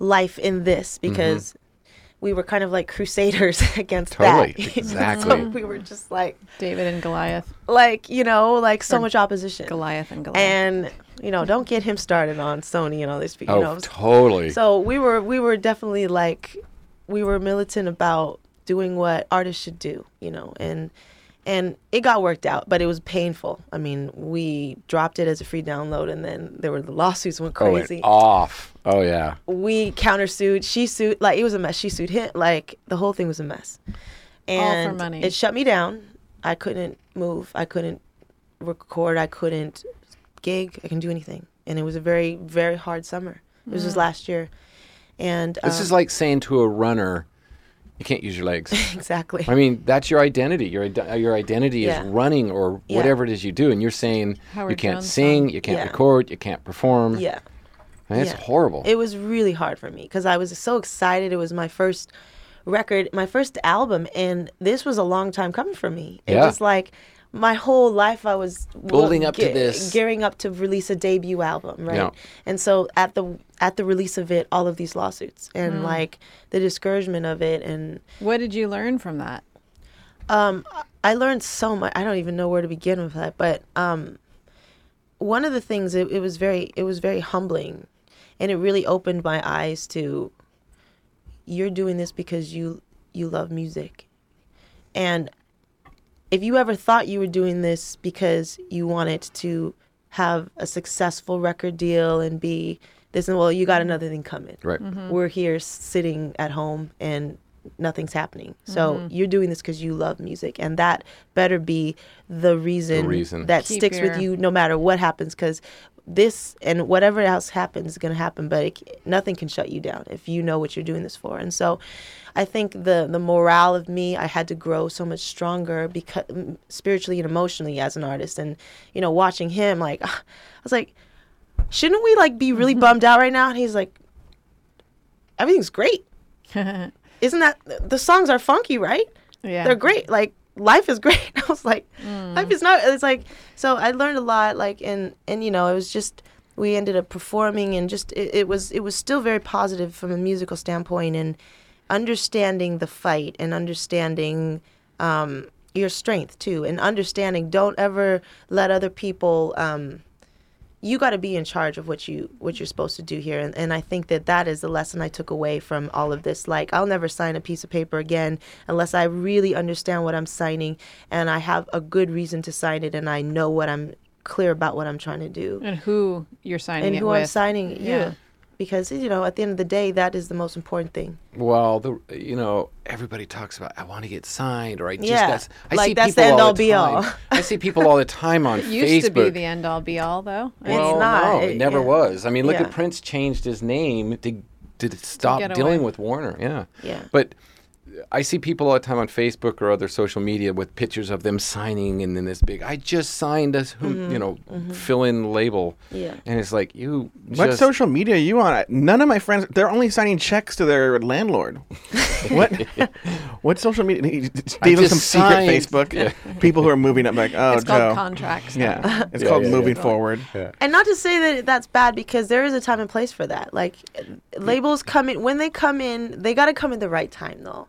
life in this Mm-hmm. because we were kind of like crusaders against Totally, that you exactly. so we were just like David and Goliath. like you know like so Or much opposition Goliath and Goliath. and you know don't get him started on sony and all these people Oh, you know totally. so we were we were definitely like we were militant about doing what artists should do you know and and it got worked out but it was painful i mean we dropped it as a free download and then there were the lawsuits went oh, it crazy off. Oh, yeah. we countersued she sued like it was a mess she sued him like the whole thing was a mess and money. it shut me down i couldn't move i couldn't record i couldn't gig i couldn't do anything and it was a very very hard summer it was just last year and This um, is like saying to a runner, you can't use your legs. exactly I mean, that's your identity. Your uh, your identity Yeah. is running or Yeah. whatever it is you do, and you're saying Howard you can't Jones sing, song. you can't Yeah. record, you can't perform. yeah And it's yeah. horrible. it was really hard for me because i was so excited it was my first record my first album and this was a long time coming for me it Yeah. was like my whole life i was Building up to this. gearing up to release a debut album right Yeah. and so at the at the release of it all of these lawsuits and like the discouragement of it and what did you learn from that? um, I learned so much. I don't even know where to begin with that. But um, one of the things it, it was very it was very humbling, and it really opened my eyes to. You're doing this because you you love music, and if you ever thought you were doing this because you wanted to have a successful record deal and be this and well you got another thing coming right. Mm-hmm. Mm-hmm. we're here sitting at home and nothing's happening. So mm-hmm. you're doing this because you love music, and that better be the reason, reason. that Keep sticks with you no matter what happens. Because this and whatever else happens is going to happen, but it, nothing can shut you down if you know what you're doing this for. And so, I think the the morale of me, I had to grow so much stronger because spiritually and emotionally as an artist, and you know, watching him, like I was like, shouldn't we like be really bummed out right now? And he's like, everything's great isn't that the songs are funky, right? Yeah. They're great. Like life is great. I was like, life is not. It's like so. I learned a lot. Like and and you know it was just we ended up performing and just it, it was it was still very positive from a musical standpoint and understanding the fight and understanding um, your strength too and understanding don't ever let other people um, you got to be in charge of what you what you're supposed to do here and, and i think that that is the lesson i took away from all of this like i'll never sign a piece of paper again unless i really understand what i'm signing and i have a good reason to sign it and i know what i'm clear about what i'm trying to do and who you're signing and it who with. i'm signing yeah. Yeah. Because you know at the end of the day that is the most important thing Well, the you know everybody talks about I want to get signed or I just Yeah, got. I like see that's people the end all all the be all. I see people all the time on It used Facebook. to be the end all be all, though. It's well, not. no, It- it never yeah. was. I mean, look Yeah. at Prince changed his name to to stop get dealing away. with Warner. Yeah. Yeah. But I see people all the time on Facebook or other social media with pictures of them signing and then this big, I just signed a, who, mm-hmm. you know, mm-hmm. fill in label. Yeah. And it's like, you What just, social media are you on? None of my friends. They're only signing checks to their landlord. what? what social media? Dave just some secret Facebook. Yeah. People who are moving up like, oh, it's Joe. called contracts. yeah, it's Yeah, called yeah, yeah. moving forward. And not to say that that's bad because there is a time and place for that. Like labels come in when they come in, they got to come in the right time though.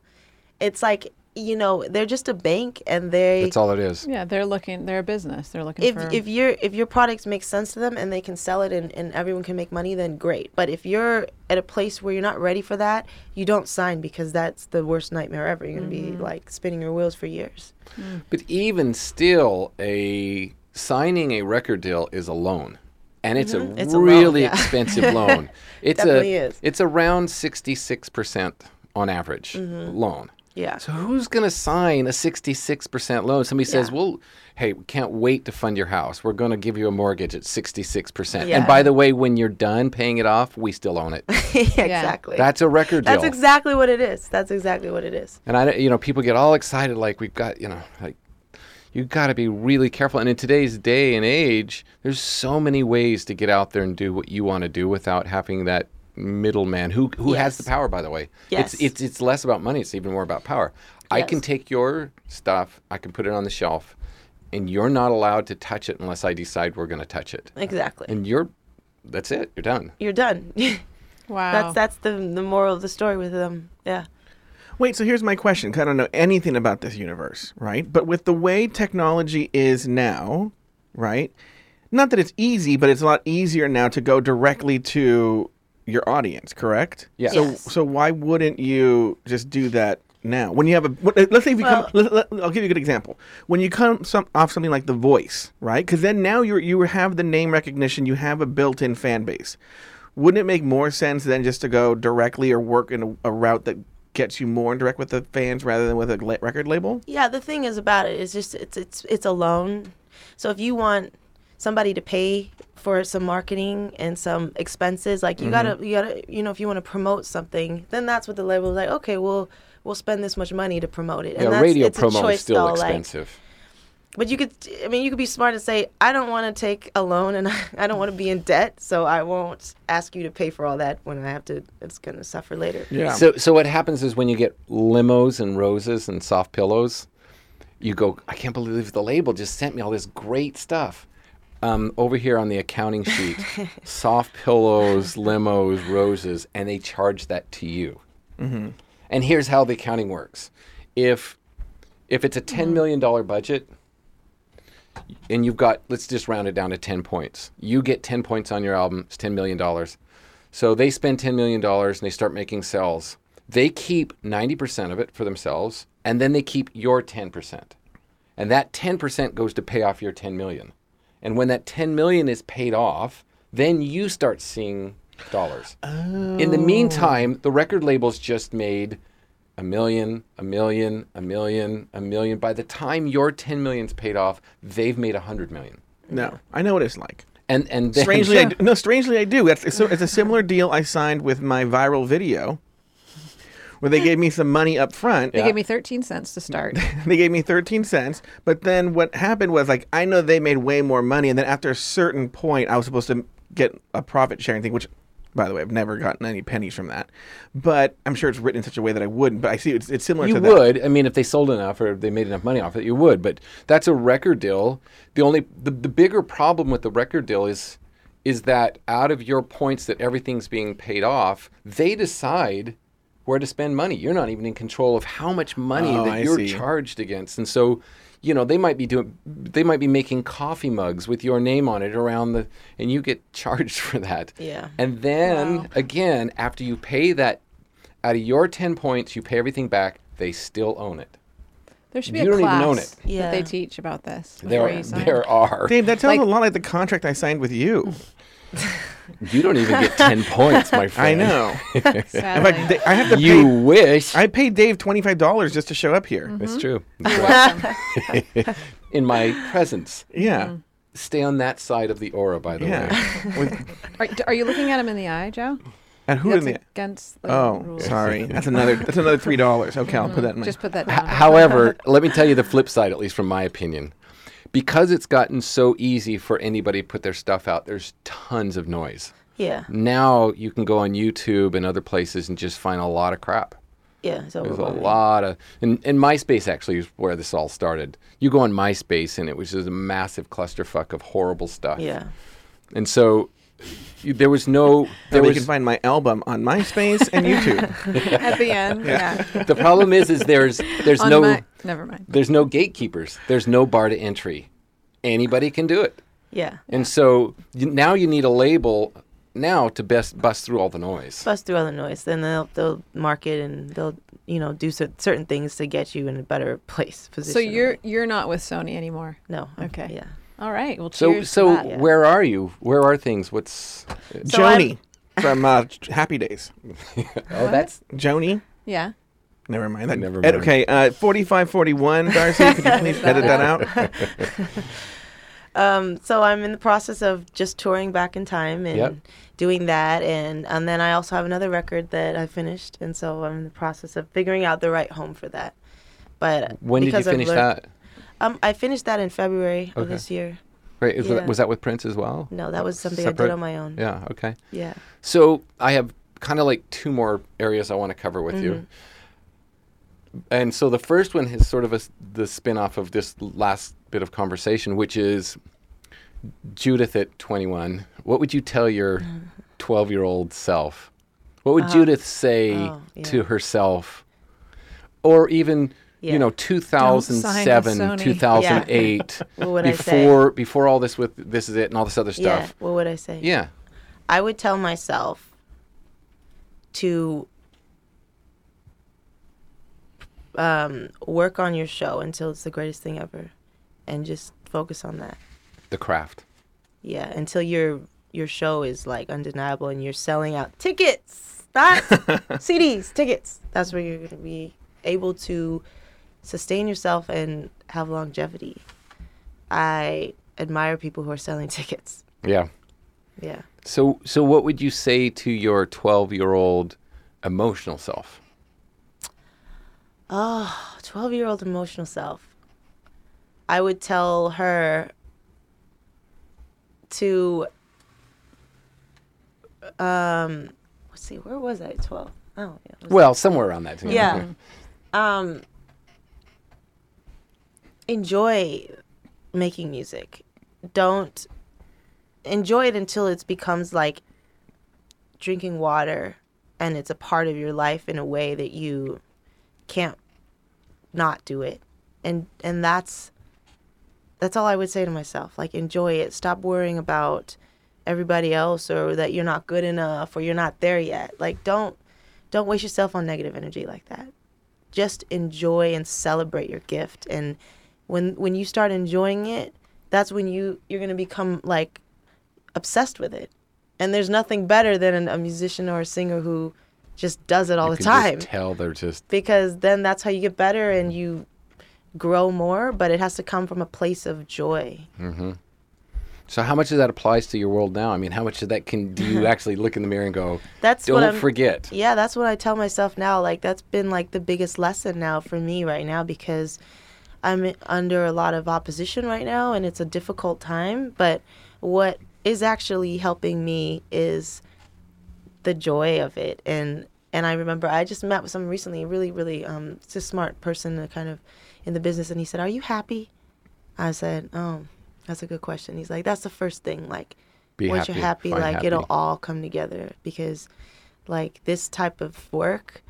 It's like, you know, they're just a bank and they That's all it is. Yeah, they're looking. They're a business. They're looking if for. if your if your products make sense to them and they can sell it and, and everyone can make money then great but if you're at a place where you're not ready for that you don't sign because that's the worst nightmare ever you're going to be mm-hmm. like spinning your wheels for years mm. But even still, a signing a record deal is a loan. And it's a mm-hmm. It's a loan, really yeah. expensive loan. It's Definitely a is. it's around 66% on average Mm-hmm. loan. Yeah So who's going to sign a 66% loan? Somebody says, Yeah. "Well, hey, we can't wait to fund your house. We're going to give you a mortgage at 66%." And by the way, when you're done paying it off, we still own it. exactly That's a record deal. that's exactly what it is that's exactly what it is And I, you know, people get all excited, like we've got, you know, like you got to be really careful. And in today's day and age, there's so many ways to get out there and do what you want to do without having that middleman who who has the power. By the way, Yes. it's it's it's less about money. It's even more about power. I can take your stuff, I can put it on the shelf, and you're not allowed to touch it unless I decide we're going to touch it. exactly And you're, that's it. You're done. you're done wow. that's that's the the moral of the story with them yeah Wait, so here's my question. 'cause I don't know anything about this universe, right? But with the way technology is now, right? Not that it's easy, but it's a lot easier now to go directly to your audience, correct? Yes. So, Yes. so why wouldn't you just do that now? When you have a, uh, let's say if you Well- come, let, let- I'll give you a good example. When you come some, off something like The Voice, right? Because then now you you have the name recognition, you have a built-in fan base. Wouldn't it make more sense than just to go directly or work in a, a route that gets you more in direct with the fans rather than with a record label? Yeah, the thing is about it is just it's it's it's a loan. So if you want somebody to pay for some marketing and some expenses, like you gotta mm-hmm. you gotta you know if you want to promote something, then that's what the label is like. Okay, we'll we'll spend this much money to promote it. Yeah, that's, radio it's a promo is choice, still though, like- expensive. but you could, I mean, you could be smart and say, I don't want to take a loan and I don't want to be in debt, so I won't ask you to pay for all that when I have to. It's gonna suffer later. Yeah. So, so what happens is when you get limos and roses and soft pillows, you go, I can't believe the label just sent me all this great stuff. Um, over here on the accounting sheet, soft pillows, limos, roses, and they charge that to you. And here's how the accounting works: if if it's a ten million dollar budget, and you've got let's just round it down to 10 points. You get 10 points on your album it's 10 million dollars. So they spend 10 million dollars and they start making sales they keep 90% of it for themselves and then they keep your 10% and that 10% goes to pay off your 10 million and when that 10 million is paid off then you start seeing dollars Oh. in the oh. meantime the record labels just made a million, a million, a million, a million. By the time your 10 million's paid off, they've made a 100 million. No, I know what it's like. And and then, Strangely, I do, no. Strangely, I do. That's it's, a- it's a similar deal I signed with my viral video, where they gave me some money up front. They gave me 13 cents to start. They gave me 13 cents, but then what happened was like I know they made way more money, and then after a certain point, I was supposed to get a profit sharing thing, which. By the way, I've never gotten any pennies from that, but I'm sure it's written in such a way that I wouldn't. But I see it's, it's similar you to that. would. I mean, if they sold enough or they made enough money off it, you would. But that's a record deal. The only the, the bigger problem with the record deal is is that out of your points that everything's being paid off, they decide where to spend money. You're not even in control of how much money Oh, that I you're see. charged against. And so, you know, they might be doing they might be making coffee mugs with your name on it around the and you get charged for that. Yeah. And then again, after you pay that out of your 10 points, you pay everything back, they still own it. There should be You a don't even class own it. that they teach about this. There, you sign. there are. Dave, that sounds Like- a lot like the contract I signed with you. You don't even get 10 points, my friend. I know. In Sadly. fact, Da- I have to You pay. wish. I paid Dave twenty five dollars just to show up here. Mm-hmm. It's true. You're welcome. In my presence. Yeah, mm-hmm. Stay on that side of the aura, by the way. yeah. With- Are, are you looking at him in the eye, Joe? and who That's in the? against the Oh, rules. sorry. That's another. That's another three dollars. Okay, I'll put mm-hmm. that in my. Just put that H- down. However, let me tell you the flip side, at least from my opinion. Because it's gotten so easy for anybody to put their stuff out, there's tons of noise. Yeah. Now you can go on YouTube and other places and just find a lot of crap. Yeah. So There's a lot of, and, and MySpace actually is where this all started. You go on MySpace and it was just a massive clusterfuck of horrible stuff. Yeah. And so there was no, there There you can find my album on MySpace and YouTube. At the end, yeah. the problem is, is there's, there's On no, my, never mind. there's no gatekeepers. There's no bar to entry. Anybody can do it. Yeah. And so you, now you need a label now to best bust through all the noise. Bust through all the noise. Then they'll they'll market and they'll you know do cer- certain things to get you in a better place position. So you're you're not with Sony anymore. no. Okay. Yeah. All right. Well, So cheers to so that. Yeah. where are you? Where are things? What's So I'm- Joanie from uh, Happy Days. Oh, that's Joanie. yeah. Never mind that. Never Ed- mind. okay, uh, forty-five forty-one. Darcy, could you please edit that out? Um, so I'm in the process of just touring back in time and Yep. doing that, and and then I also have another record that I finished, and so I'm in the process of figuring out the right home for that. But when did you because I've finish learned- that? Um, I finished that in February of this year. Right, is yeah. that, was that with Prince as well? No, that was something I did on my own. Yeah. Okay. Yeah. So I have kind of like two more areas I want to cover with Mm-hmm. you. And so the first one is sort of a, the spin off of this last bit of conversation, which is Judith at 21. What would you tell your 12 year old self? What would Judith say oh, yeah. to herself? Or even, Yeah. you know, 2007, with Sony. 2008, What would I say? before before all this with this is it and all this other Yeah. stuff. What would I say? Yeah. I would tell myself to um, work on your show until it's the greatest thing ever, and just focus on that. The craft. Yeah, until your your show is like undeniable and you're selling out tickets, not CDs, tickets. That's where you're gonna be able to sustain yourself and have longevity. I admire people who are selling tickets. Yeah. Yeah. So, so what would you say to your 12 year old emotional self? Oh, 12 year old emotional self. I would tell her to, um, let's see, where was I at 12? Oh, yeah. Well, somewhere around that. time. yeah. Um, enjoy making music. Don't enjoy it until it becomes like drinking water and it's a part of your life in a way that you can't not do it. And and that's that's all I would say to myself. Like enjoy it. Stop worrying about everybody else or that you're not good enough or you're not there yet. Like don't don't waste yourself on negative energy like that just enjoy and celebrate your gift and when when you start enjoying it that's when you you're going to become like obsessed with it and there's nothing better than a musician or a singer who just does it all You the time tell they're just because then that's how you get better and you grow more but it has to come from a place of joy Mhm. So how much of that applies to your world now? I mean, how much of that can do you actually look in the mirror and go, that's "Don't forget"? Yeah, that's what I tell myself now. Like that's been like the biggest lesson now for me right now because I'm under a lot of opposition right now and it's a difficult time, but what is actually helping me is the joy of it and and I remember I just met with someone recently, a really really um just a smart person uh, kind of in the business and he said, "Are you happy?" I said, "Oh, that's a good question." He's like, "That's the first thing like Be once happy, you're happy, like happy. it'll all come together because like this type of work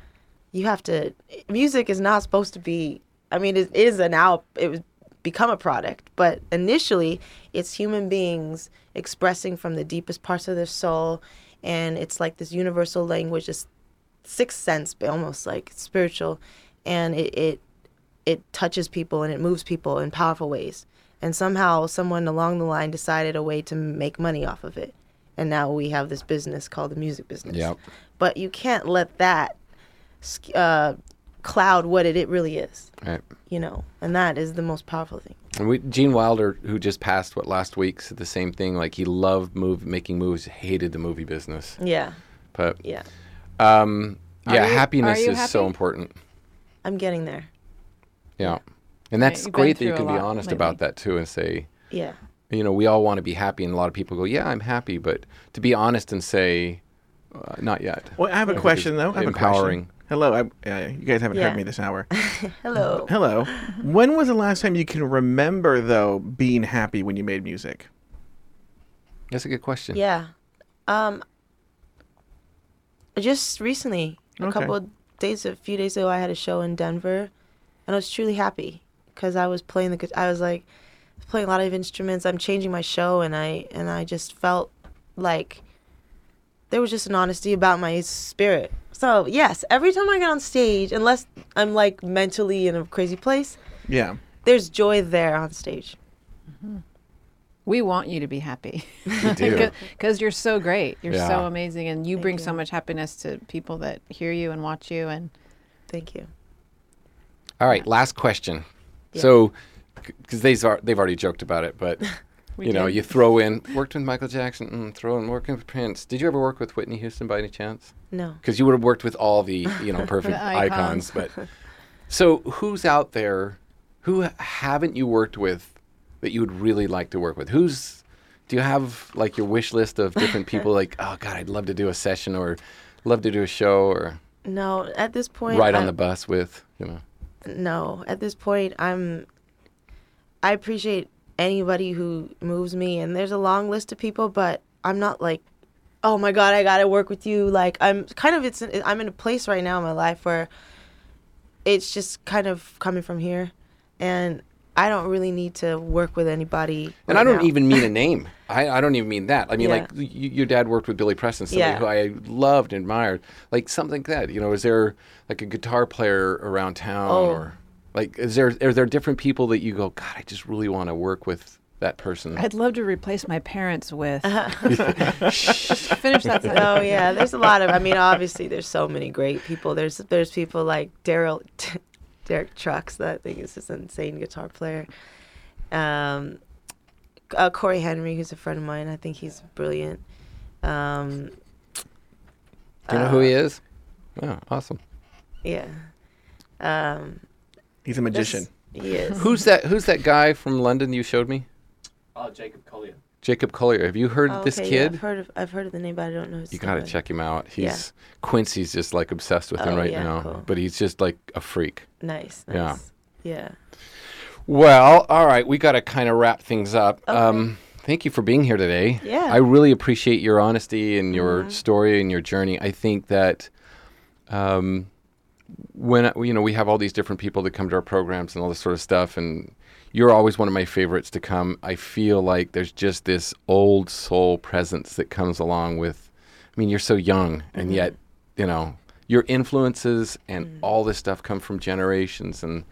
you have to music is not supposed to be i mean it is an out it was become a product but initially it's human beings expressing from the deepest parts of their soul and it's like this universal language this sixth sense but almost like spiritual and it, it it touches people and it moves people in powerful ways. And somehow someone along the line decided a way to make money off of it. And now we have this business called the music business. Yep. But you can't let that uh, cloud what it, it really is, Right. you know. And that is the most powerful thing. And we, Gene Wilder, who just passed what last week, said the same thing. Like he loved move making movies, hated the movie business. Yeah. But Yeah, um, yeah, you- happiness are you is so important. I'm getting there. Yeah. And that's you've great that you can be lot honest lately. about that too and say, Yeah. you know, we all want to be happy, and a lot of people go, "Yeah, I'm happy," but to be honest and say, uh, "Not yet." Well, I have a question though. I have empowering. A question. Hello, I, uh, you guys haven't Yeah. heard me this hour. Hello. Hello. when was the last time you can remember though being happy when you made music? That's a good question. Yeah. Um. Just recently, a Okay. couple of days, a few days ago, I had a show in Denver, and I was truly happy because I was playing the. I was like playing a lot of instruments. I'm changing my show, and I and I just felt like there was just an honesty about my spirit. So yes, every time I get on stage, unless I'm like mentally in a crazy place, Yeah. there's joy there on stage. Mm-hmm. We want you to be happy. We do. Because you're so great. You're so amazing. And you Thank bring so much happiness to people that hear you and watch you. And Thank you. All right, last question. Yeah. So, because they've they've already joked about it, but we you know, you throw in worked with Michael Jackson, mm, throw in working with Prince. Did you ever work with Whitney Houston by any chance? No. Because you would have worked with all the you know perfect icons. But so, who's out there? Who haven't you worked with that you would really like to work with? Who's do you have like your wish list of different people? like, oh God, I'd love to do a session or love to do a show or No. At this point, ride on the bus with you know. no at this point i'm i appreciate anybody who moves me and there's a long list of people but i'm not like oh my god i gotta work with you like i'm kind of it's i'm in a place right now in my life where it's just kind of coming from here and i don't really need to work with anybody And right I don't now. even mean a name. I, I don't even mean that. I mean, Yeah. like, y- your dad worked with Billy Preston, somebody Yeah. who I loved and admired. Like, something like that. You know, is there, like, a guitar player around town? Oh. Or, like, is there, are there different people that you go, God, I just really want to work with that person? I'd love to replace my parents with. Uh-huh. Finish that sentence. oh yeah there's a lot of i mean obviously there's so many great people there's there's people like daryl derek trucks that i think is just an insane guitar player um uh, Cory Henry who's a friend of mine i think he's brilliant um Do you know who he uh, is? Oh, awesome. yeah um He's a magician. there's- he is Who's that? Who's that guy from London you showed me? Oh, Jacob Collier. Jacob Collier. Have you heard Oh, this kid? yeah, i've heard of i've heard of the name but i don't know his You got to name. check him out. He's Yeah. Quincy's just like obsessed with him Oh, right yeah, now. cool. But he's just like a freak. nice Yeah. nice yeah Well, all right, we got to kind of wrap things up. Okay. Um, thank you for being here today. Yeah. Mm-hmm. I really appreciate your honesty and your story and your journey. I think that um, when you know we have all these different people that come to our programs and all this sort of stuff, and you're always one of my favorites to come. I feel like there's just this old soul presence that comes along with. I mean, you're so young, and Mm-hmm. yet, you know, your influences and all this stuff come from generations, and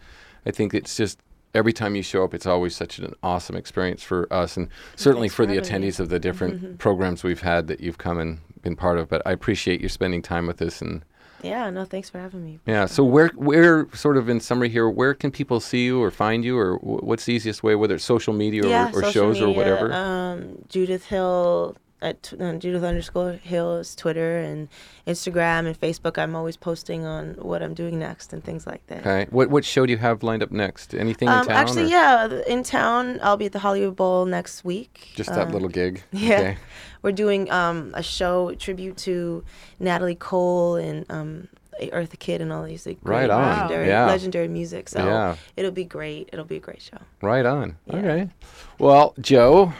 I think it's just every time you show up, it's always such an awesome experience for us, and certainly Thanks for the me. attendees of the different programs we've had that you've come and been part of. But I appreciate you spending time with us, and yeah no thanks for having me yeah. So where, where, sort of in summary here, where can people see you or find you, or wh- what's the easiest way, whether it's social media yeah, or, or social shows or whatever? Um, Judith Hill at uh, Judith underscore Hill is Twitter and Instagram and Facebook. I'm always posting on what I'm doing next and things like that. okay. What what show do you have lined up next? Anything in Um, town? actually, or yeah, in town. I'll be at the Hollywood Bowl next week. Just that Um, little gig. yeah. Okay. We're doing um, a show tribute to Natalie Cole and um, Eartha Kitt and all these like, Right great on. legendary, Yeah. legendary music. So Yeah. it'll be great. It'll be a great show. Right on. Yeah. Okay. Well, Joe,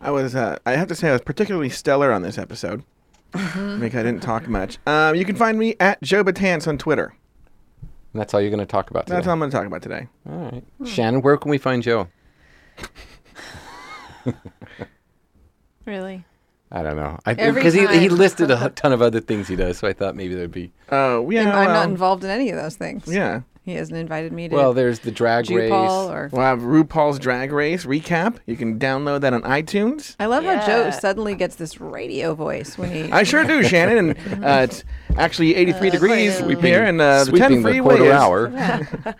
I was. Uh, I have to say, I was particularly stellar on this episode because I didn't talk much. Um, you can find me at Joe Batance on Twitter. that's all you're going to talk about today. That's all I'm going to talk about today. All right. Shannon, where can we find Joe? Really? I don't know. I Every because he, he time. listed a ton of other things he does, so I thought maybe there'd be. Oh, yeah. I'm, I'm well, not involved in any of those things. Yeah. He hasn't invited me to Well, there's the drag race. Paul or. We'll have RuPaul's Drag Race recap. You can download that on iTunes. I love how Joe suddenly gets this radio voice when he. I sure do, Shannon. And uh, it's actually 83 degrees Sweeping- here, and uh, the 10 sweeping the freeway quarter is- hour.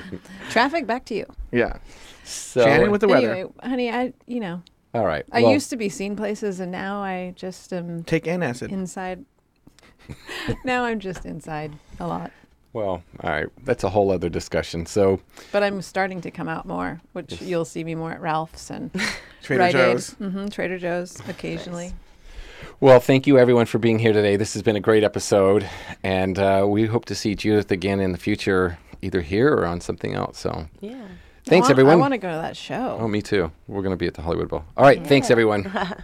Traffic back to you. Yeah. So Shannon with the weather. Anyway, honey, I you know All right. I well, used to be seen places, and now I just am Take antacid. inside. now I'm just inside a lot, Well, all right. That's a whole other discussion. So, but I'm starting to come out more, which you'll see me more at Ralph's and Trader Rite Joe's. hmm Trader Joe's occasionally. well, thank you everyone for being here today. This has been a great episode, and uh, we hope to see Judith again in the future, either here or on something else. So, Yeah. thanks I want, everyone. I want to go to that show. Oh, me too. We're going to be at the Hollywood Bowl. All right. Thanks everyone.